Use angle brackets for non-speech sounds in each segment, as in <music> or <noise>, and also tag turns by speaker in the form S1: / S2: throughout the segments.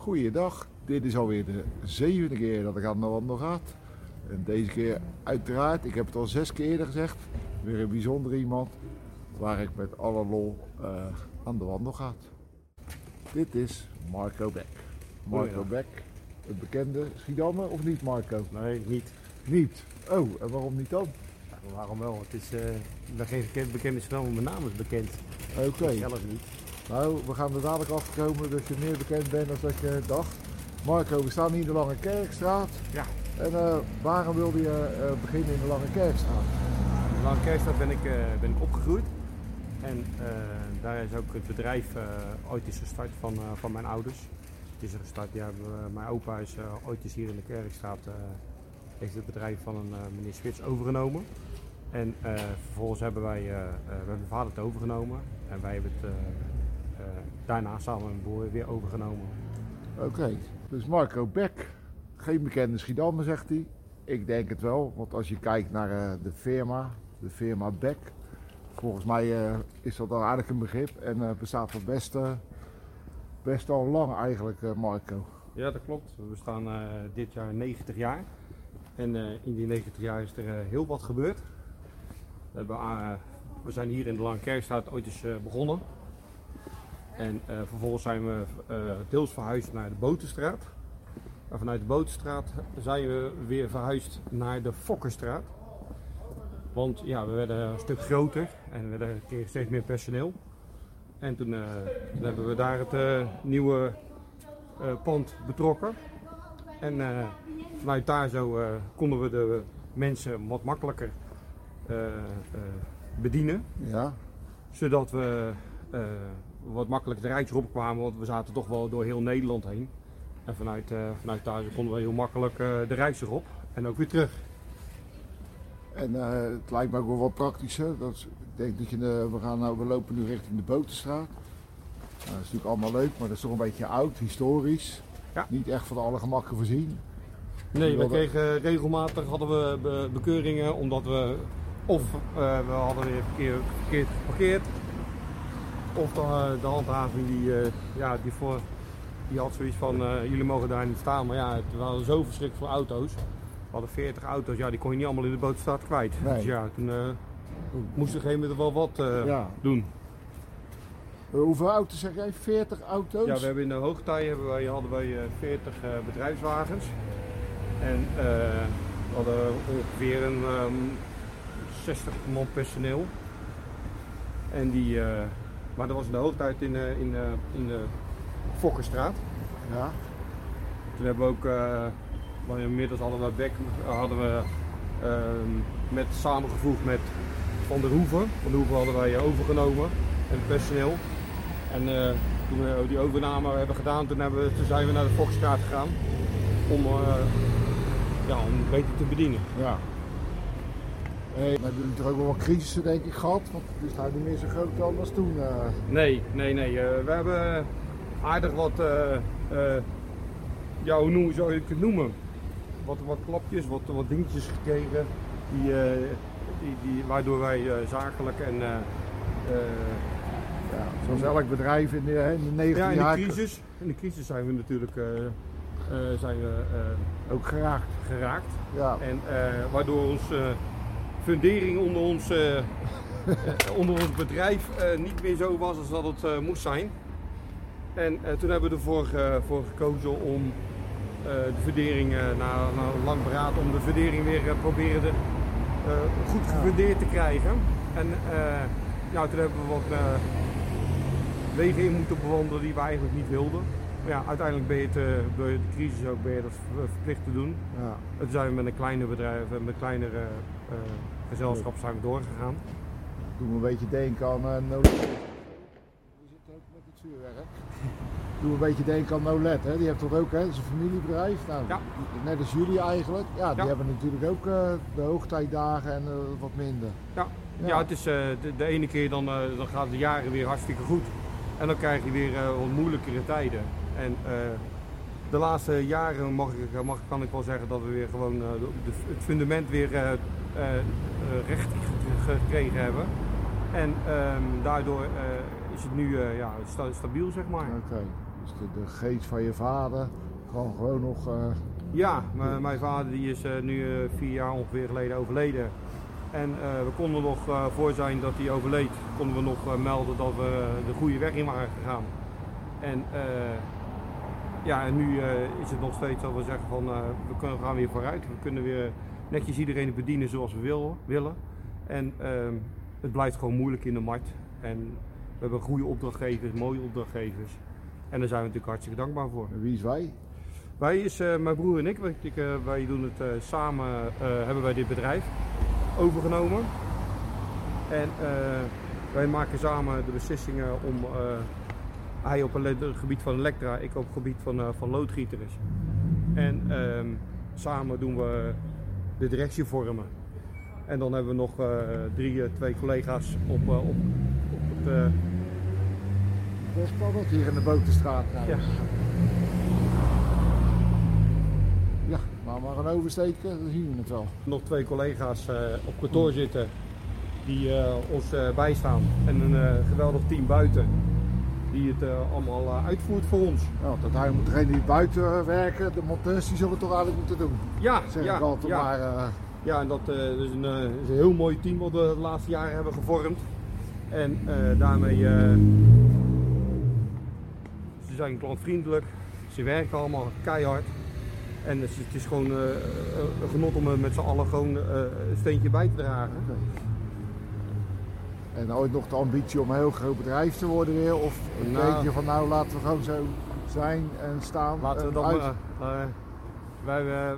S1: Goeiedag, dit is alweer de zevende keer dat ik aan de wandel ga. En deze keer uiteraard, ik heb het al zes keer eerder gezegd, weer een bijzonder iemand waar ik met alle lol eh, aan de wandel ga. Dit is Marco Beck. Marco. Beck, het bekende Schiedammer of niet Marco?
S2: Nee, niet.
S1: Niet. Oh, en waarom niet dan?
S2: Ja, waarom wel? Het is, ben geen bekend, bekende snel, maar mijn naam is bekend.
S1: Oké.
S2: Zelf niet.
S1: Nou, we gaan er dadelijk achter komen dat je meer bekend bent dan dat je dacht. Marco, we staan hier in de Lange Kerkstraat.
S2: Ja.
S1: En eh, waarom wilde je eh, beginnen in de Lange Kerkstraat?
S2: In Lange Kerkstad ben ik, eh, ben ik opgegroeid. En daar is ook het bedrijf ooit gestart van, van mijn ouders. Het is gestart, ja, mijn opa is ooit eens hier in de Kerkstraat, heeft het bedrijf van een meneer Swits overgenomen. En vervolgens hebben wij, we hebben mijn vader het overgenomen. En wij hebben het daarna samen met mijn broer weer overgenomen.
S1: Oké, dus Marco Beck, geen bekende Schiedammer zegt hij. Ik denk het wel, want als je kijkt naar eh, de firma, de firma Beck, volgens mij eh, is dat al aardig een begrip en eh, bestaat al best, best al lang eigenlijk, Marco.
S2: Ja, dat klopt. We staan dit jaar 90 jaar. En in die 90 jaar is er heel wat gebeurd. We, hebben, we zijn hier in de Lange Kerkstraat ooit eens begonnen. En eh, vervolgens zijn we eh, deels verhuisd naar de Botenstraat. En vanuit de Botenstraat zijn we weer verhuisd naar de Fokkerstraat. Want ja, we werden een stuk groter en we kregen steeds meer personeel. En toen, eh, toen hebben we daar het nieuwe pand betrokken. En vanuit daar zo konden we de mensen wat makkelijker bedienen.
S1: Ja,
S2: Zodat we wat makkelijker de rijtje opkwamen, want we zaten toch wel door heel Nederland heen. En vanuit, eh, vanuit daar konden we heel makkelijk eh, de reis erop en ook weer terug.
S1: en eh, het lijkt me ook wel wat praktischer. Dat is, ik denk dat je, we, gaan nou, we lopen nu richting de Botenstraat. Nou, dat is natuurlijk allemaal leuk, maar dat is toch een beetje oud, historisch.
S2: Ja.
S1: Niet echt van alle gemakken voorzien.
S2: Nee, we kregen regelmatig hadden we be- bekeuringen omdat we of we hadden weer verkeerd geparkeerd. Of de, eh, de handhaving die, eh, ja, die, voor, die had zoiets van eh, jullie mogen daar niet staan. Maar ja, het waren zo verschrikkelijk veel auto's. We hadden 40 auto's, ja, die kon je niet allemaal in de bootstraat kwijt.
S1: Nee.
S2: Dus ja, toen moest er geen wel wat
S1: Ja.
S2: doen.
S1: Hoeveel auto's zeg jij? 40 auto's?
S2: Ja, we hebben in de hoogtij hebben wij, hadden wij eh, 40 eh, bedrijfswagens. En we hadden ongeveer een ehm, 60 man personeel. En die, maar dat was in de hoogtijd in, eh, in, eh, in de Fokkerstraat.
S1: Ja.
S2: Toen hebben we ook, maar inmiddels hadden we hadden we ehm, met, samengevoegd met Van der Hoeven. Van der Hoeven hadden wij overgenomen en het personeel. En toen we die overname hebben gedaan, toen, hebben we, toen zijn we naar de Fokstraat gegaan om, ja, om beter te bedienen.
S1: ja. Hey, we hebben natuurlijk ook wel wat crisissen denk ik gehad, want het is nou niet meer zo groot dan als toen. eh.
S2: Nee, nee, nee. eh, we hebben aardig wat, eh, ja, hoe noem, zou je het noemen? Wat, wat klapjes, wat, wat dingetjes gekregen, die, die, die, waardoor wij zakelijk en
S1: ja, zoals elk bedrijf in de, in de 90
S2: ja, in
S1: jaar
S2: de crisis, in de crisis zijn we natuurlijk zijn we,
S1: ook geraakt.
S2: geraakt.
S1: Ja.
S2: En waardoor ons fundering onder ons, eh, eh, onder ons bedrijf eh, niet meer zo was als dat het moest zijn. En toen hebben we ervoor voor gekozen om de fundering, na, na een lang beraad, om de fundering weer proberen de, goed gefundeerd te krijgen. En ja, toen hebben we wat wegen in moeten bewandelen die we eigenlijk niet wilden. Maar ja, uiteindelijk ben je het, eh, door de crisis ook ben je dat ver- verplicht te doen.
S1: ja.
S2: En toen zijn we met een kleiner bedrijf, eh, met een kleinere eh, gezelschap zijn we doorgegaan.
S1: Doe me een beetje denken aan uh, Nolet. Die zit ook met het vuurwerk. <laughs> Doe me een beetje denken aan Nolet, hè? die heeft toch ook, hè? dat is een familiebedrijf. Nou,
S2: Ja.
S1: Net als jullie eigenlijk. Ja, die
S2: Ja.
S1: hebben natuurlijk ook de hoogtijdagen en wat minder.
S2: Ja,
S1: Ja.
S2: het is, de, de ene keer dan, dan gaan de jaren weer hartstikke goed. En dan krijg je weer wat moeilijkere tijden. En eh, de laatste jaren mag ik, mag, kan ik wel zeggen dat we weer gewoon eh, de, het fundament weer eh, eh, eh, recht ge- gekregen hebben. En ehm, daardoor eh, is het nu eh, ja, sta- stabiel, zeg maar.
S1: Oké. Dus de, de geest van je vader kan gewoon nog... eh,
S2: Ja, mijn vader die is eh, nu eh, vier jaar ongeveer geleden overleden. En eh, we konden nog eh, voor zijn dat hij overleed, konden we nog eh, melden dat we de goede weg in waren gegaan. En, eh, ja, en nu eh, is het nog steeds dat we zeggen van eh, we kunnen, gaan weer vooruit. We kunnen weer netjes iedereen bedienen zoals we wil, willen. En ehm, het blijft gewoon moeilijk in de markt. En we hebben goede opdrachtgevers, mooie opdrachtgevers. En daar zijn we natuurlijk hartstikke dankbaar voor.
S1: wie is wij?
S2: Wij is eh, mijn broer en ik, wij, ik, wij doen het samen, hebben wij dit bedrijf overgenomen. En wij maken samen de beslissingen om, hij op het gebied van elektra, ik op het gebied van, eh, van loodgieters. En ehm, samen doen we de directie vormen. En dan hebben we nog eh, drie, eh, twee collega's op, op, op het...
S1: spannend hier in de Botenstraat. Nou.
S2: Ja.
S1: Ja, maar maar een oversteken, dan zien we het wel.
S2: nog twee collega's op kantoor zitten die ons bijstaan. En een geweldig team buiten die het eh, allemaal eh, uitvoert voor ons.
S1: Ja, want uiteindelijk moet degene die buiten werken, de monteurs, die zullen het toch eigenlijk moeten doen.
S2: Ja,
S1: Zeg
S2: ja,
S1: ik altijd
S2: ja.
S1: maar. eh,
S2: ja en dat eh, is, een, eh, is een heel mooi team wat we de laatste jaren hebben gevormd. En eh, daarmee, eh, ze zijn klantvriendelijk, ze werken allemaal keihard. En het is, het is gewoon eh, een genot om er met z'n allen gewoon eh, een steentje bij te dragen.
S1: En ooit nog de ambitie om een heel groot bedrijf te worden weer? Of
S2: Nou.
S1: denk je van nou laten we gewoon zo zijn en staan?
S2: Laten we dan
S1: uit-
S2: maar. wij, eh,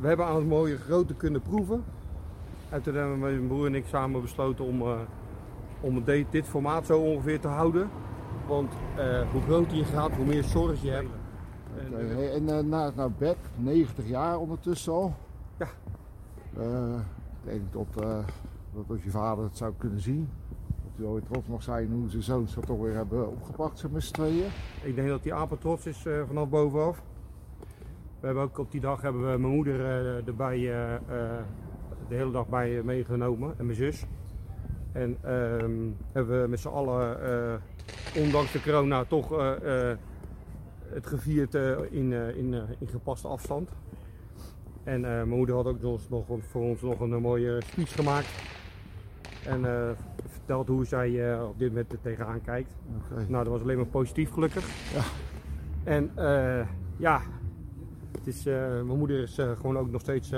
S2: we hebben aan het mooie grote kunnen proeven. En toen hebben mijn broer en ik samen besloten om, eh, om dit, dit formaat zo ongeveer te houden. Want eh, hoe groter je gaat, hoe meer zorg je hebt. En,
S1: hey, en nou Beck, 90 jaar ondertussen al.
S2: Ja.
S1: Ik denk dat, eh, dat als je vader het zou kunnen zien, dat hij ooit trots mag zijn hoe zijn zoons dat toch weer hebben opgepakt, zo met tweeën.
S2: Ik denk dat die apen trots is eh, vanaf bovenaf. We hebben ook op die dag hebben we mijn moeder eh, erbij eh, de hele dag bij meegenomen en mijn zus. En ehm, hebben we met z'n allen, ondanks de corona, toch het gevierd in, in, in gepaste afstand. En mijn moeder had ook nog voor ons nog een, mooie speech gemaakt. En eh, verteld hoe zij eh, op dit moment er tegenaan kijkt. Nou, dat was alleen maar positief gelukkig.
S1: Ja.
S2: En eh, ja, het is, mijn moeder is gewoon ook nog steeds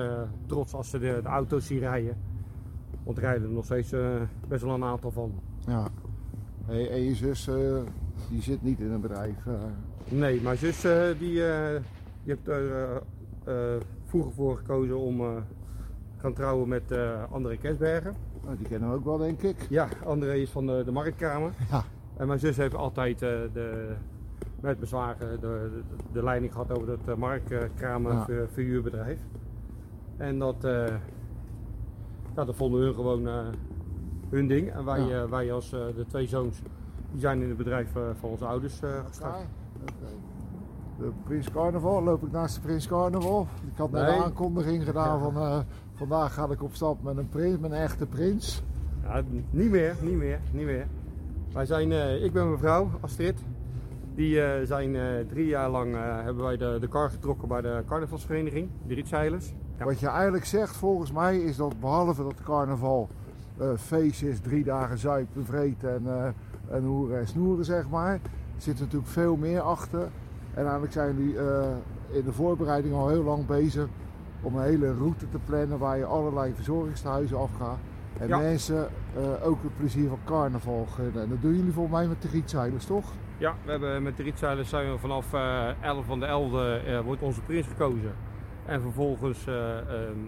S2: trots als ze de, de auto's zien rijden. Want er rijden er nog steeds best wel een aantal van.
S1: Ja. Hey, en je zus, die zit niet in een bedrijf.
S2: Nee, mijn zus die, die heeft er vroeger voor gekozen om eh gaan trouwen met eh André Kesbergen.
S1: Nou, die kennen we ook wel, denk ik.
S2: Ja, André is van de, de Marktkamer.
S1: Ja.
S2: En mijn zus heeft altijd eh, de, met mijn zwager de, de, de leiding gehad over dat uh, Marktkamer
S1: Ja.
S2: ver- verhuurbedrijf. En dat, eh, ja, dat vonden hun gewoon eh, hun ding. En wij,
S1: Ja.
S2: eh, wij als eh, de twee zoons, die zijn in het bedrijf eh, van onze ouders eh gestart.
S1: De Prins Carnaval, loop ik naast de Prins Carnaval. Ik had net
S2: Nee.
S1: aankondiging gedaan van eh, vandaag ga ik op stap met een prins, met een echte prins.
S2: Ja, niet meer, niet meer, niet meer. Wij zijn, eh, ik ben mijn vrouw, Astrid. Die eh, zijn eh, drie jaar lang hebben wij de, de kar getrokken bij de carnavalsvereniging, de Rietzeilers. Ja.
S1: Wat je eigenlijk zegt volgens mij is dat behalve dat carnaval feest is, drie dagen zuipen, vreten en, en hoeren en snoeren zeg maar, zit er natuurlijk veel meer achter. En eigenlijk zijn jullie eh, in de voorbereiding al heel lang bezig om een hele route te plannen waar je allerlei verzorgingstehuizen afgaat. En
S2: Ja.
S1: mensen eh, ook het plezier van carnaval gunnen. En dat doen jullie volgens mij met de rietzeilers, toch?
S2: Ja, we hebben met de Rietzeilers zijn we vanaf eh 11 van de 11e eh, wordt onze prins gekozen. En vervolgens eh, ehm,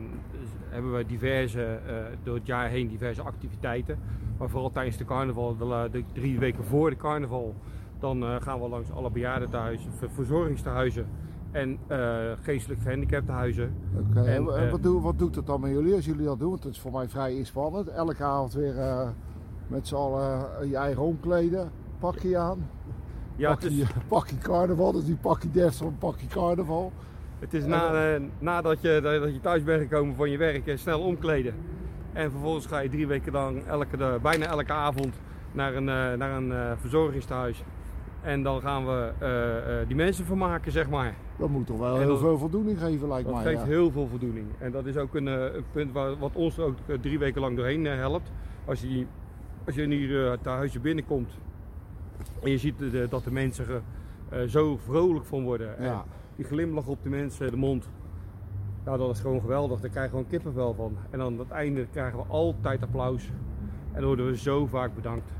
S2: hebben we diverse, door het jaar heen diverse activiteiten. Maar vooral tijdens de carnaval, de, de drie weken voor de carnaval, dan gaan we langs alle bejaardentehuizen, ver- verzorgingstehuizen en eh, geestelijk gehandicaptenhuizen.
S1: Oké,
S2: En,
S1: en, en
S2: eh,
S1: wat, doe- wat doet het dan met jullie als jullie dat doen? Want het is voor mij vrij inspannend. Elke avond weer eh, met z'n allen je eigen omkleden, pakje aan.
S2: Ja, het
S1: pakje,
S2: is,
S1: pakje carnaval, dus die pakje def van pakje carnaval.
S2: Het is na, nadat je, dat je thuis bent gekomen van je werk en snel omkleden. En vervolgens ga je drie weken lang elke, bijna elke avond naar een, naar een eh, verzorgingstehuis. En dan gaan we eh, eh, die mensen vermaken, zeg maar.
S1: Dat moet toch wel
S2: En
S1: heel
S2: dat-
S1: veel voldoening geven, lijkt
S2: Dat
S1: mij.
S2: geeft
S1: ja.
S2: heel veel voldoening. En dat is ook een, eh, een punt waar, wat ons ook drie weken lang doorheen helpt. Als je, als je hier uh, huisje binnenkomt en je ziet de- dat de mensen zo vrolijk van worden. En
S1: Ja.
S2: die glimlach op de mensen, de mond. Ja, dat is gewoon geweldig. Daar krijgen we gewoon kippenvel van. En dan aan het einde krijgen we altijd applaus. En dan worden we zo vaak bedankt.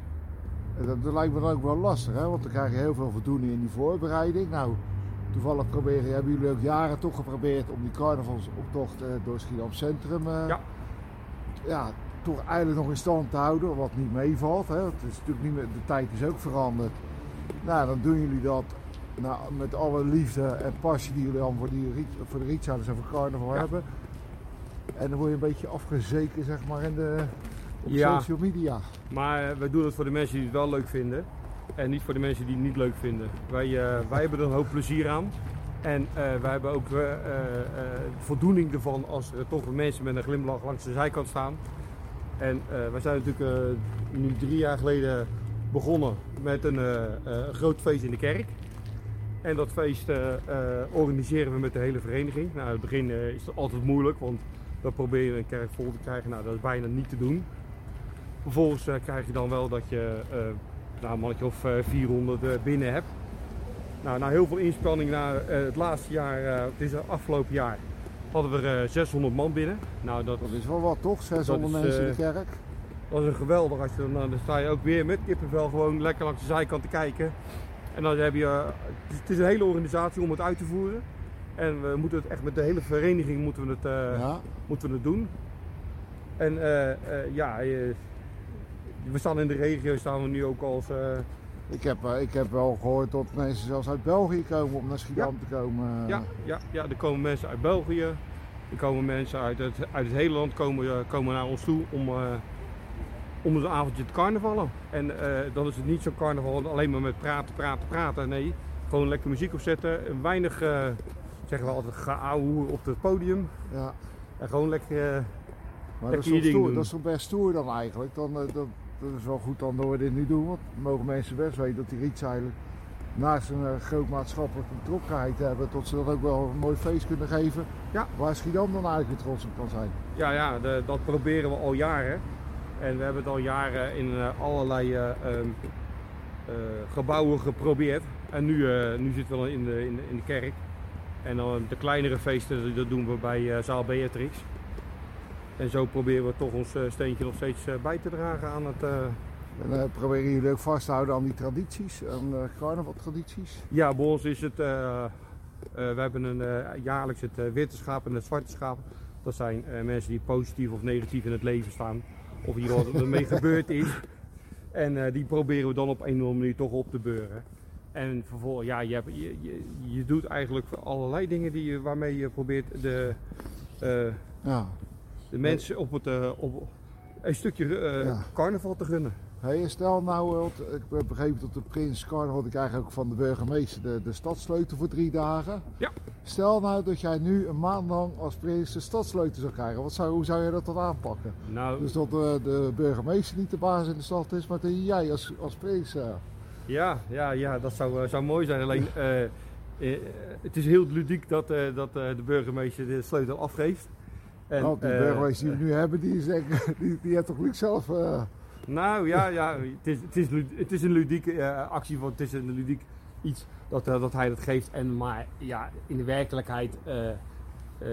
S1: Dat, dat lijkt me dan ook wel lastig, hè? want dan krijg je heel veel voldoening in die voorbereiding. Nou, toevallig proberen, hebben jullie ook jaren toch geprobeerd om die carnavalsoptocht eh, door Schiedam Centrum eh,
S2: Ja.
S1: ja, toch eigenlijk nog in stand te houden, wat niet meevalt. Hè? Het is natuurlijk niet meer, de tijd is ook veranderd. Nou, dan doen jullie dat nou, met alle liefde en passie die jullie dan voor, die, voor de rietzouders en voor carnaval
S2: Ja.
S1: hebben. En dan word je een beetje afgezeken zeg maar, in de, op
S2: Ja.
S1: social media.
S2: Maar eh, wij doen het voor de mensen die het wel leuk vinden. En niet voor de mensen die het niet leuk vinden. Wij, eh, wij hebben er een hoop plezier aan. En eh, wij hebben ook voldoening ervan als er toch mensen met een glimlach langs de zijkant staan. En wij zijn natuurlijk nu drie jaar geleden begonnen met een groot feest in de kerk. En dat feest organiseren we met de hele vereniging. Nou, in het begin is het altijd moeilijk, want dan probeer je een kerk vol te krijgen. Nou, dat is bijna niet te doen. Vervolgens eh, krijg je dan wel dat je eh, nou, een mannetje of eh, 400 eh, binnen hebt. Nou, na heel veel inspanning na eh, het laatste jaar, het is het afgelopen jaar, hadden we er eh, 600 man binnen. Nou, dat,
S1: Dat is wel wat toch? 600
S2: Dat is,
S1: mensen in de kerk.
S2: dat is een geweldig. Als je, dan, dan sta je ook weer met kippenvel gewoon lekker langs de zijkant te kijken. En dan heb je, het is- een hele organisatie om het uit te voeren. En we moeten het echt met de hele vereniging moeten we het,
S1: ja.
S2: moeten we het doen. En eh, eh, ja, we staan in de regio, staan we nu ook als... eh,
S1: Ik, heb, eh, ik heb wel gehoord dat mensen zelfs uit België komen om naar Schiedam te komen.
S2: ja, ja, ja, er komen mensen uit België, er komen mensen uit het, uit het hele land komen, eh, komen naar ons toe om, eh, om een avondje te carnavallen. En dan is het niet zo'n carnaval alleen maar met praten, praten, praten. Nee, gewoon lekker muziek opzetten. En weinig, eh, zeggen we altijd, geouwe op het podium.
S1: Ja.
S2: En gewoon lekker...
S1: Maar dat is,
S2: Lekker
S1: toch dat is best stoer dan eigenlijk. Dan, dat, is wel goed dan dat we dit nu doen. Want mogen mensen best weten dat die Riets eigenlijk naast een eh, groot maatschappelijke betrokkenheid hebben. Tot ze dat ook wel een mooi feest kunnen geven.
S2: Ja.
S1: Waar Schiedam dan eigenlijk weer trots op kan zijn.
S2: Ja, ja de- dat proberen we al jaren. En we hebben het al jaren in eh, allerlei eh, ehm, eh, gebouwen geprobeerd. En nu, nu zitten we in de, in, de, in de kerk. En dan de kleinere feesten, dat doen we bij zaal Beatrix. En zo proberen we toch ons eh, steentje nog steeds eh, bij te dragen aan het... eh,
S1: En proberen jullie ook vast te houden aan die tradities, aan carnavaltradities.
S2: Ja, bij ons is het. we hebben een, jaarlijks het witte schaap en het zwarte schaap. Dat zijn mensen die positief of negatief in het leven staan. Of hier wat ermee <laughs> gebeurd is. En die proberen we dan op een of andere manier toch op te beuren. En vervolgens, ja, je, hebt, je, je, je doet eigenlijk allerlei dingen die je, waarmee je probeert de,
S1: Ja.
S2: De mensen op het, eh, op een stukje eh,
S1: Ja.
S2: carnaval te gunnen.
S1: Hey, stel nou, want ik heb begrepen dat de Prins Carnaval, die krijgt ook van de burgemeester de, de stadssleutel voor drie dagen.
S2: Ja.
S1: Stel nou dat jij nu een maand lang als prins de stadssleutel zou krijgen. Wat zou, hoe zou je dat dan aanpakken?
S2: Nou,
S1: Dus dat de, de burgemeester niet de baas in de stad is, maar dat jij als, als prins. eh,
S2: Ja, ja, ja dat zou, eh, zou mooi zijn. Alleen eh, eh, het is heel ludiek dat, eh, dat eh, de burgemeester de sleutel afgeeft. En,
S1: want die burgemeester die we nu hebben, die, is <laughs> die, die heeft toch niet zelf. eh,
S2: Nou ja, ja het, is, het, is, het is een ludieke eh, actie, want het is een ludiek iets dat, dat hij dat geeft. En, maar ja, in de werkelijkheid,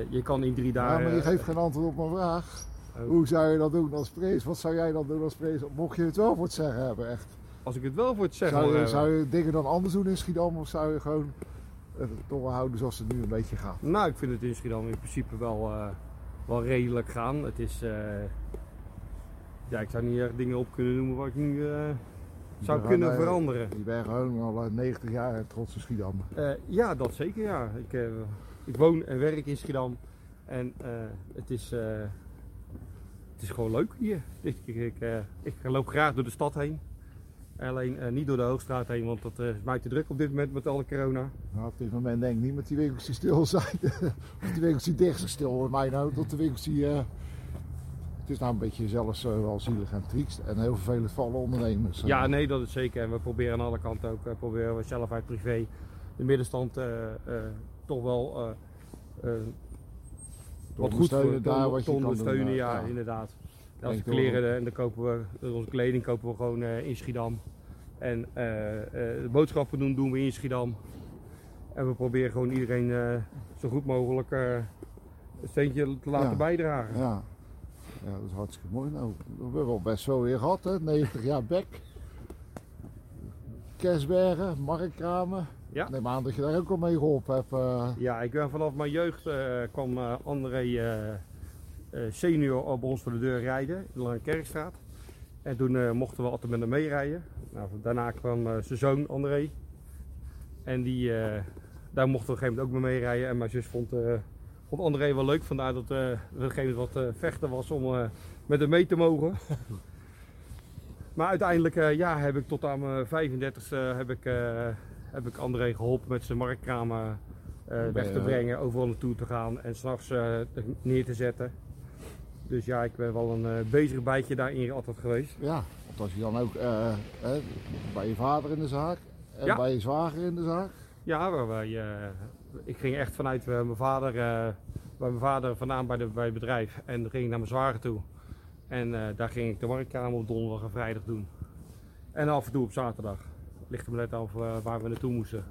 S2: je kan in drie
S1: ja,
S2: dagen...
S1: maar je geeft geen antwoord op mijn vraag.
S2: Oh.
S1: Hoe zou je dat doen als prins? Wat zou jij dan doen als prins? Mocht je het wel voor het zeggen hebben, echt?
S2: Als ik het wel voor het zeggen
S1: Zou je,
S2: hebben.
S1: zou je dingen dan anders doen in Schiedam of zou je gewoon het toch houden zoals het nu een beetje gaat?
S2: Nou, ik vind het in Schiedam in principe wel, wel redelijk gaan. Het is... eh, ja, ik zou niet echt dingen op kunnen noemen waar ik nu eh, zou kunnen veranderen.
S1: Je bent gewoon al eh, 90 jaar een trotse Schiedam.
S2: Eh, ja, dat zeker ja. Ik, eh, ik woon en werk in Schiedam. En eh, het, is, eh, het is gewoon leuk hier. Ik, ik, ik, eh, ik loop graag door de stad heen. Alleen eh, niet door de Hoogstraat heen, want dat is mij te druk op dit moment met alle corona.
S1: Nou, op dit moment denk ik niet met die winkels die stil zijn. <laughs> of die winkels die dicht zijn stil, hoor mij nou. Tot de winkels die... eh, het is nou een beetje zelfs eh, wel zielig en triest. En heel vervelend voor alle ondernemers.
S2: Ja, nee, dat is zeker. En we proberen aan alle kanten ook, proberen we zelf uit privé de middenstand toch wel wat goed voor
S1: daar
S2: te-
S1: wat
S2: te
S1: je kan doen,
S2: ondersteunen.
S1: ja,
S2: Ja. inderdaad. En de
S1: wel.
S2: kleren, en dan kopen we, onze kleding kopen we gewoon eh, in Schiedam. En eh, eh, de boodschappen doen, doen we in Schiedam. En we proberen gewoon iedereen zo goed mogelijk een steentje te laten
S1: Ja.
S2: bijdragen.
S1: Ja. ja, dat is hartstikke mooi. Nou, we hebben wel best wel weer gehad, hè? 90 jaar Bek. Kersbergen, marktkramen.
S2: Ja.
S1: Neem aan dat je daar ook al mee geholpen hebt.
S2: Ja, ik ben vanaf mijn jeugd kwam André senior op ons voor de deur rijden in de Lange Kerkstraat. En toen eh, mochten we altijd met hem meerijden. Nou, daarna kwam eh, zijn zoon André. En die, eh, daar mochten we op een gegeven moment ook mee meerijden. En mijn zus vond, eh, vond André wel leuk. Vandaar dat eh, er op een gegeven moment wat eh, vechten was om eh, met hem mee te mogen. <laughs> maar uiteindelijk eh, ja, heb ik tot aan mijn 35 e heb ik, eh, heb ik André geholpen met zijn marktkramen eh, weg te brengen, overal naartoe te gaan en s'nachts eh neer te zetten. Dus ja, ik ben wel een eh, bezig bijtje daarin altijd geweest.
S1: ja, want als je dan ook eh, hè, bij je vader in de zaak en
S2: Ja.
S1: bij je zwager in de zaak.
S2: Ja, waar wij, eh, ik ging echt vanuit eh, mijn vader, eh, bij mijn vader vandaan bij, de, bij het bedrijf en dan ging ik naar mijn zwager toe. En eh, daar ging ik de marktkamer op donderdag en vrijdag doen. En af en toe op zaterdag. Ligt er net af eh, waar we naartoe moesten.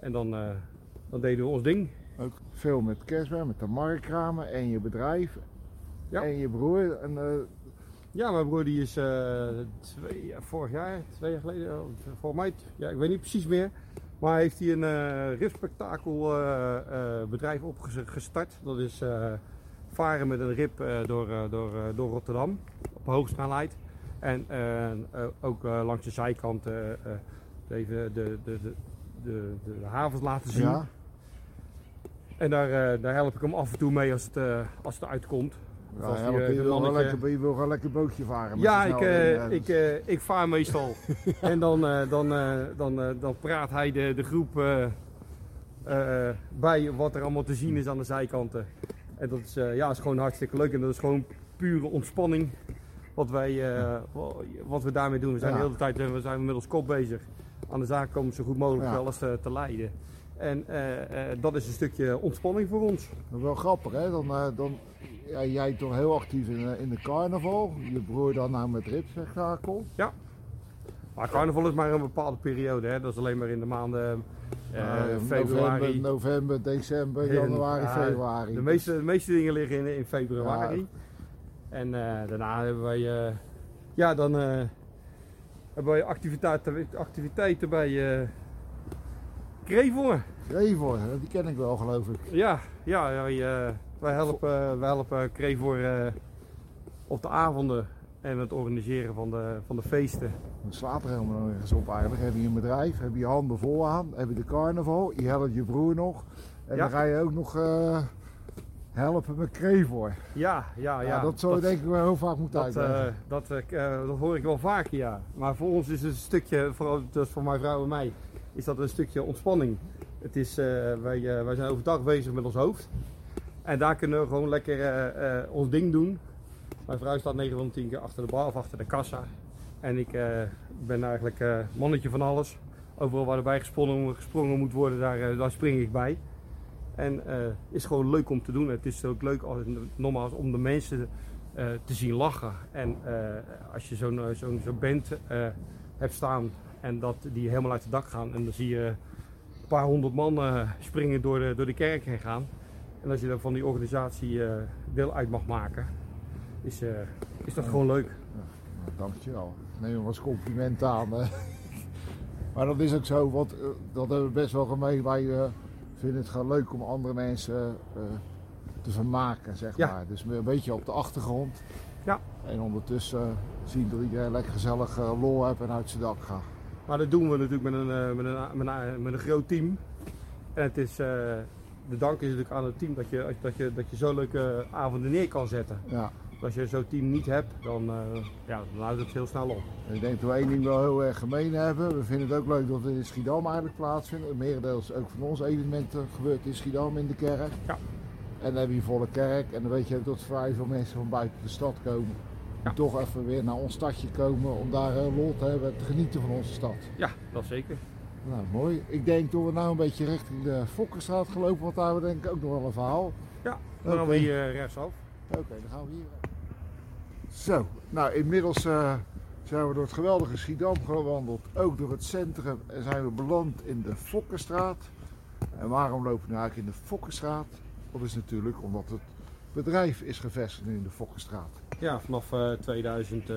S2: En dan, eh, dan deden we ons ding.
S1: Ook veel met Kersberg, met de marktkramen en je bedrijf.
S2: Ja.
S1: En je broer. En, eh,
S2: Ja, mijn broer die is eh, twee, vorig jaar, twee jaar geleden, oh, volgens mij, ja, ik weet niet precies meer. Maar heeft hij een ripspektakel eh, bedrijf opgestart. Dat is varen met een eh, door, door, door Rotterdam op hoogstraanheid. En ook langs de zijkant even de, de, de, de, de, havens laten zien.
S1: ja,
S2: En daar, daar help ik hem af en toe mee als het, als het uitkomt.
S1: Ja,
S2: die, eh,
S1: je, wil wel lekker, je wil gewoon lekker bootje varen.
S2: Ja, ik, eh,
S1: ja,
S2: ik,
S1: dus-
S2: eh, ik vaar meestal. <laughs> en dan, eh, dan, eh, dan, eh, dan praat hij de, de groep eh, eh, bij wat er allemaal te zien is aan de zijkanten. En dat is, eh, ja, is gewoon hartstikke leuk. En dat is gewoon pure ontspanning wat, wij, eh, wat we daarmee doen. We zijn
S1: Ja.
S2: de hele tijd eh, we zijn middels kop bezig. Aan de zaak komen zo goed mogelijk
S1: Ja.
S2: alles te, te leiden. En eh, eh, dat is een stukje ontspanning voor ons.
S1: Dat is wel grappig, hè? Dan, eh, dan, ja, jij toch heel actief in, in de carnaval. Je broer dan nou met ripspektakel.
S2: Maar carnaval is maar een bepaalde periode. Hè? Dat is alleen maar in de maanden Eh, februari.
S1: November, november, december, januari,
S2: ja,
S1: februari.
S2: De meeste, de meeste dingen liggen in, in februari. En daarna hebben wij, ja, dan hebben wij activiteiten, activiteiten bij Krevoren.
S1: Kreevor, hè, die ken ik wel geloof ik.
S2: Ja, ja wij, eh, wij helpen, wij helpen eh, op de avonden en het organiseren van de, van de feesten.
S1: Dat slaat er helemaal nergens op eigenlijk. Heb je een bedrijf, heb je je handen vol aan, heb je de carnaval, je helpt je broer nog. En
S2: Ja.
S1: dan ga je ook nog eh, helpen met Kreevor.
S2: Ja, ja, ja.
S1: Ja, dat zou je denk ik wel heel vaak moeten
S2: Dat, eh, dat, eh, eh, dat hoor ik wel vaker, ja. Maar voor ons is het een stukje, vooral dus voor mijn vrouw en mij, is dat een stukje ontspanning. Het is, eh, wij, eh, wij zijn overdag bezig met ons hoofd. En daar kunnen we gewoon lekker eh, ons ding doen. Mijn vrouw staat 9 van de 10 keer achter de bar of achter de kassa. En ik ben eigenlijk mannetje van alles. Overal waar erbij gesprongen, gesprongen moet worden, daar, daar spring ik bij. En eh is gewoon leuk om te doen. Het is ook leuk als, nogmaals om de mensen te zien lachen. En als je zo'n zo'n zo'n band eh, hebt staan en dat die helemaal uit het dak gaan en dan zie je een paar honderd man eh, springen door de, door de kerk heen gaan. En als je dan van die organisatie eh, deel uit mag maken, is, eh, is dat gewoon leuk.
S1: Nou, dankjewel. Neem hem als compliment aan. <laughs> maar dat is ook zo, want dat hebben we best wel gemeen. Wij vinden het gewoon leuk om andere mensen te vermaken, zeg
S2: Ja.
S1: maar. Dus een beetje op de achtergrond.
S2: Ja.
S1: En ondertussen zien dat iedereen lekker gezellig lol heeft en uit zijn dak gaat.
S2: Maar dat doen we natuurlijk met een, eh, met een, met een, met een groot team. En het is, eh, de dank is natuurlijk aan het team dat je, dat je, dat je zo'n leuke avonden neer kan zetten.
S1: Ja.
S2: Als je zo'n team niet hebt, dan, eh, ja, dan houdt het heel snel op.
S1: Ik denk dat we één ding wel heel erg gemeen hebben. We vinden het ook leuk dat het in Schiedam eigenlijk plaatsvindt. Het merendeel ook van ons evenementen gebeurt in Schiedam in de kerk.
S2: Ja.
S1: En dan heb je volle kerk. En dan weet je ook dat vrij veel mensen van buiten de stad komen.
S2: Ja.
S1: toch even weer naar ons stadje komen om daar eh, lol te hebben, te genieten van onze stad.
S2: Ja, dat zeker.
S1: Nou, mooi. Ik denk dat we nou een beetje richting de Fokkerstraat gelopen, want daar hebben we denk ik ook nog wel een verhaal.
S2: Ja, dan gaan we hier eh, rechtsaf.
S1: Oké, dan gaan we hier. Zo, nou inmiddels eh, zijn we door het geweldige Schiedam gewandeld, ook door het centrum en zijn we beland in de Fokkerstraat. En waarom lopen we nou eigenlijk in de Fokkerstraat? Dat is natuurlijk omdat het bedrijf is gevestigd in de Fokkerstraat.
S2: Ja, vanaf eh, 2000, eh,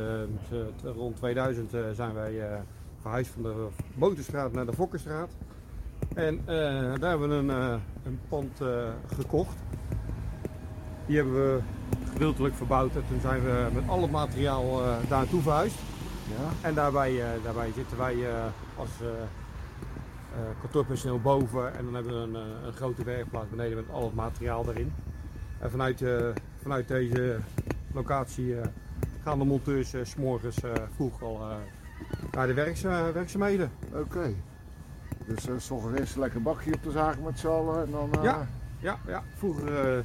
S2: z- rond 2000 eh, zijn wij eh, verhuisd van de Boterstraat naar de Fokkerstraat. En eh, daar hebben we een, eh, een pand eh, gekocht. Die hebben we gedeeltelijk verbouwd en toen zijn we met al het materiaal eh, daar naartoe verhuisd.
S1: Ja?
S2: En daarbij, eh, daarbij zitten wij eh, als eh, eh, kantoorpersoneel boven en dan hebben we een, eh, een grote werkplaats beneden met al het materiaal erin. En vanuit, eh, vanuit deze locatie eh, gaan de monteurs eh, s s'morgens vroeg al naar de werks, werkzaamheden.
S1: Oké. Dus eh, s ochtends eerst een lekker bakje op de zaak met z'n allen en dan...
S2: Ja. Ja, ja vroeger.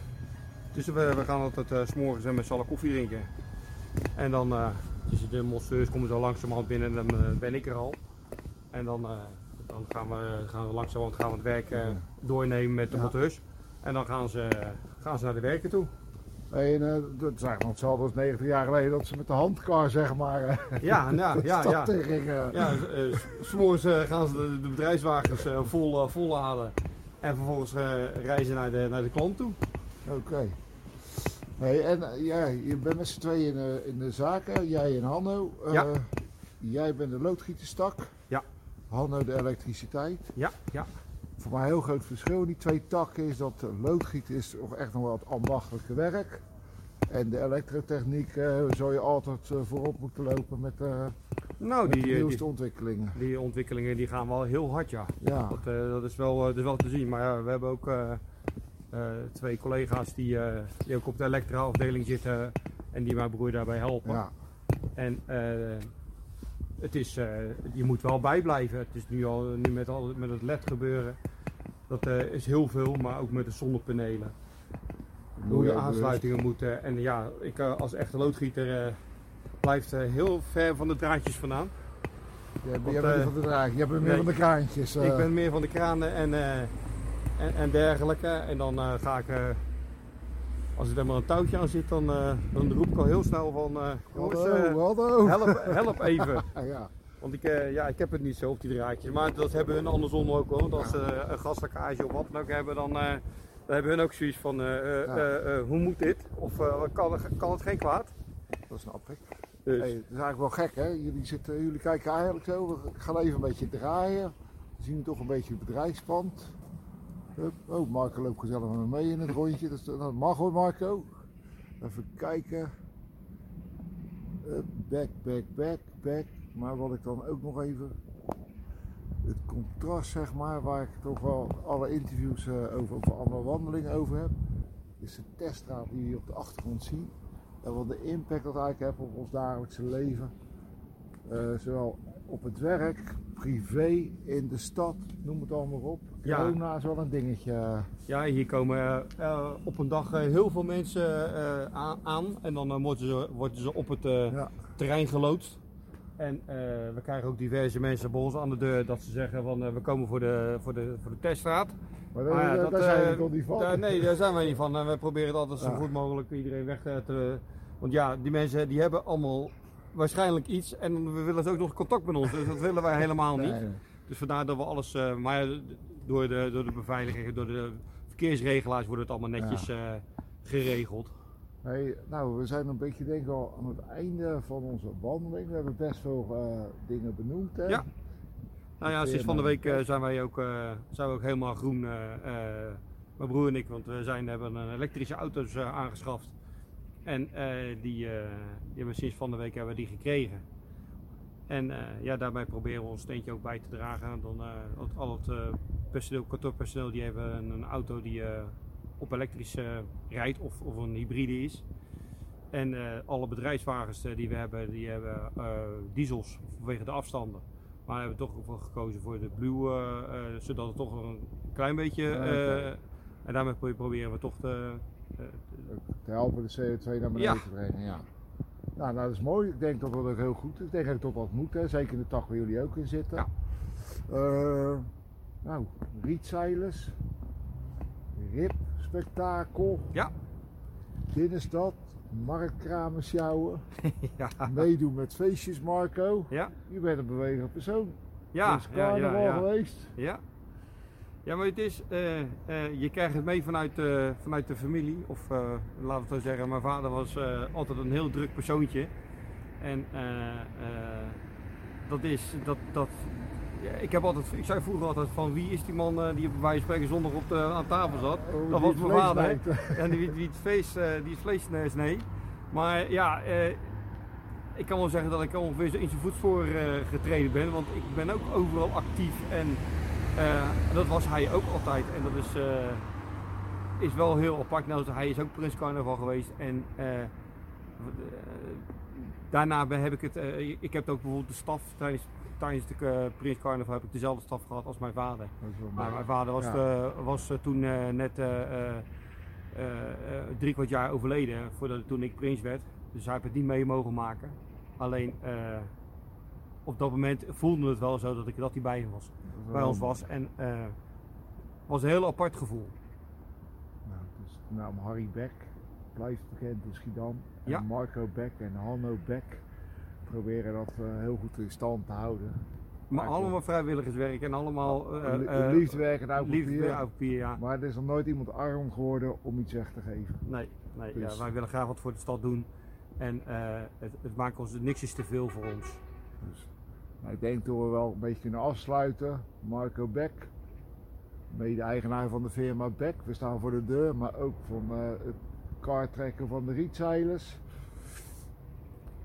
S2: dus we, we gaan altijd s s'morgens en met z'n allen koffie drinken. En dan, dus de monteurs komen zo langzamerhand binnen en dan ben ik er al. En dan, dan gaan, we, gaan we langzamerhand gaan we het werk doornemen met de
S1: Ja.
S2: monteurs. En dan gaan ze, gaan ze naar de werken toe.
S1: En, eh, dat is eigenlijk hetzelfde als 90 jaar geleden dat ze met de handkar zeg maar eh, <laughs>
S2: Ja, <laughs> ja,
S1: de
S2: ja. ja. Ja, eh, s'morgens eh, gaan ze de, de bedrijfswagens vol, eh, volladen. En vervolgens reizen naar de, naar de klant toe.
S1: Oké. Hey, en ja, je bent met z'n tweeën in de, in de zaken, jij en Hanno.
S2: Ja.
S1: Jij bent de loodgieterstak.
S2: Ja.
S1: Hanno de elektriciteit.
S2: Ja, ja.
S1: Voor mij een heel groot verschil. Die twee takken is dat loodgieten is toch echt nog wel het ambachtelijke werk. En de elektrotechniek eh, zou je altijd eh, voorop moeten lopen met, eh,
S2: Nou,
S1: met de
S2: die, eh,
S1: nieuwste
S2: die,
S1: ontwikkelingen.
S2: die ontwikkelingen die gaan wel heel hard, ja.
S1: Ja.
S2: Dat, dat, is wel, dat is wel te zien. Maar ja, we hebben ook twee collega's die, die ook op de elektra-afdeling zitten en die mijn broer daarbij helpen.
S1: Ja.
S2: En het is, je moet wel bijblijven. Het is nu al nu met, al, met het LED gebeuren. Dat eh, is heel veel, maar ook met de zonnepanelen. Hoe je aansluitingen moeten. En ja, ik eh, als echte loodgieter eh blijf eh, heel ver van de draadjes vandaan. Want,
S1: jij bent
S2: eh,
S1: van de draak, jij bent meer
S2: nee.
S1: van de kraantjes.
S2: Ik ben meer van de kranen en, en, en dergelijke. En dan ga ik, als er dan maar een touwtje aan zit, dan, dan roep ik al heel snel van, jongens, help, help even. <laughs>
S1: Ja.
S2: Want ik, eh, ja, ik heb het niet zo op die draadjes, maar dat hebben hun andersom ook hoor. Want als ze een gaslekkage of wat dan ook hebben, dan, eh, dan hebben hun ook zoiets van, eh, eh, eh, eh, hoe moet dit? Of eh, kan, kan het geen kwaad?
S1: Dat snap ik.
S2: Dus,
S1: Hey, het is eigenlijk wel gek, hè? Jullie, zitten, jullie kijken eigenlijk zo. We gaan even een beetje draaien. We zien toch een beetje het bedrijfspand. Hup. Oh, Marco loopt gezellig met me mee in het rondje. Dus dat mag hoor, Marco. Even kijken. Back, back, back, back. Maar wat ik dan ook nog even. Het contrast, zeg maar, waar ik toch wel alle interviews eh, over, over alle wandelingen over heb. Is de teststraat die je op de achtergrond ziet. En wat de impact dat eigenlijk heeft op ons dagelijkse leven. Eh, zowel op het werk, privé, in de stad, noem het allemaal op.
S2: Ja.
S1: Corona is wel een dingetje.
S2: Ja, hier komen eh, op een dag heel veel mensen aan, aan. En dan worden, ze, worden ze op het
S1: Ja.
S2: terrein geloodst. En eh, we krijgen ook diverse mensen bij ons aan de deur dat ze zeggen van eh, we komen voor de, voor de, voor de teststraat.
S1: Maar daar-
S2: dat,
S1: daar zijn we
S2: eh,
S1: toch niet van.
S2: Nee, daar zijn wij niet van. En we proberen het altijd zo goed mogelijk iedereen weg eh, te... Want ja, die mensen die hebben allemaal waarschijnlijk iets en we willen ze ook nog contact met ons. Dus dat willen wij helemaal niet.
S1: Nee.
S2: Dus vandaar dat we alles, eh, maar door de, door de beveiliging, door de verkeersregelaars wordt het allemaal netjes eh, geregeld.
S1: Hey, nou, we zijn een beetje denk ik al aan het einde van onze wandeling. We hebben best veel eh, dingen benoemd. Hè?
S2: Ja. Nou ja, sinds van de
S1: maar-
S2: week eh, zijn wij ook, eh, zijn we ook helemaal groen, eh, eh, mijn broer en ik, want we zijn, hebben een elektrische auto's eh, aangeschaft. En eh, die, eh, die hebben sinds van de week hebben we die gekregen. En eh, ja, daarbij proberen we ons steentje ook bij te dragen. Dan, eh, al- het eh, personeel, kantoorpersoneel, die hebben een, een auto die eh, op elektrisch eh, rijdt of, of een hybride is. En eh, alle bedrijfswagens eh, die we hebben, die hebben diesels vanwege de afstanden. Maar we hebben toch ook voor gekozen voor de Blue, zodat het toch een klein beetje...
S1: Ja,
S2: en daarmee pro- proberen we toch de,
S1: Te helpen de CO2 naar beneden
S2: Ja.
S1: te brengen, ja. Nou, nou, dat is mooi. Ik denk dat dat ook heel goed is. Ik denk dat dat wat moet, hè. zeker in de tak waar jullie ook in zitten.
S2: Ja.
S1: Nou, rietzeilers, rip, spektakel,
S2: Ja.
S1: binnenstad, marktkramen sjouwen, <laughs>
S2: ja.
S1: meedoen met feestjes Marco.
S2: Ja.
S1: Je bent een bewegend persoon.
S2: Ja,
S1: is
S2: ja, ja, ja.
S1: geweest.
S2: Ja. Ja, maar het is, eh, eh, je krijgt het mee vanuit, eh, vanuit de familie. Of laten we het zo zeggen, mijn vader was altijd een heel druk persoontje. En dat is, dat, dat, ik heb altijd, ik zei vroeger altijd van wie is die man eh, die op wijze spreken zondag op de, aan tafel zat.
S1: Oh,
S2: Dat was mijn vader. <laughs> En die, die het vlees, eh, die het vlees snee. Maar ja, eh, ik kan wel zeggen dat ik ongeveer in zijn voetspoor eh, getreden ben. Want ik ben ook overal actief. En eh, dat was hij ook altijd. En dat is, eh, is wel heel apart. Nou, hij is ook Prins Carnaval geweest. En daarna heb ik het. eh, ik heb ook bijvoorbeeld de staf tijdens, tijdens de eh, Prins Carnaval heb ik dezelfde staf gehad als mijn vader. Maar mijn vader was,
S1: Ja.
S2: eh, was eh, toen net drie kwart jaar overleden voordat toen ik prins werd. Dus hij heeft het niet mee mogen maken. Alleen op dat moment voelde het wel zo dat ik dat hij bij was,
S1: Dat
S2: bij ons was. En het was een heel apart gevoel.
S1: Nou, dus de naam Harry Beck blijft bekend in Schiedam. En
S2: Ja.
S1: Marco Beck en Hanno Beck proberen dat eh, heel goed in stand te houden.
S2: Maar allemaal vrijwilligerswerk en allemaal uh,
S1: Li- liefdewerk en oud
S2: liefde
S1: papier.
S2: ja.
S1: Maar er is nog nooit iemand arm geworden om iets weg te geven.
S2: Nee, nee
S1: Dus-
S2: ja, wij willen graag wat voor de stad doen. En eh, het, het maakt ons niks is te veel voor ons.
S1: Dus, nou, ik denk dat we wel een beetje kunnen afsluiten. Marco Beck, mede-eigenaar van de firma Beck. We staan voor de deur, maar ook van eh, het kartrekken van de rietzeilers.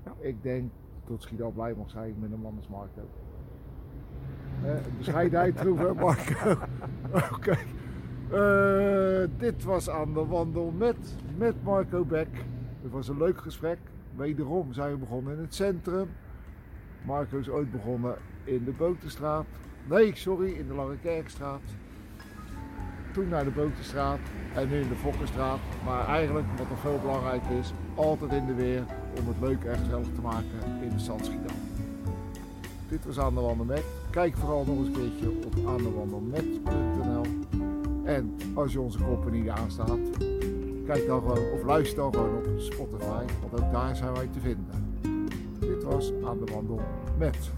S2: Ja.
S1: Ik denk dat Schiedam blij mag zijn met een man als Marco. Bescheidenheid <laughs> troeven, Marco. <laughs> Oké. Eh, dit was aan de wandel met, met Marco Beck. Het was een leuk gesprek. Wederom zijn we begonnen in het centrum. Marco is ooit begonnen in de Boterstraat. Nee, sorry, in de Lange Kerkstraat. Toen naar de Boterstraat en nu in de Fokkerstraat. Maar eigenlijk, wat nog veel belangrijker is, altijd in de weer om het leuk en gezellig te maken in de stad Schiedam. Dit was Aan de Wandel Met. Kijk vooral nog eens een keertje op aandewandelmet.nl. En als je onze koppen niet aanstaat, kijk dan gewoon of luister dan gewoon op Spotify, want ook daar zijn wij te vinden. Dit was Aan de Wandel met.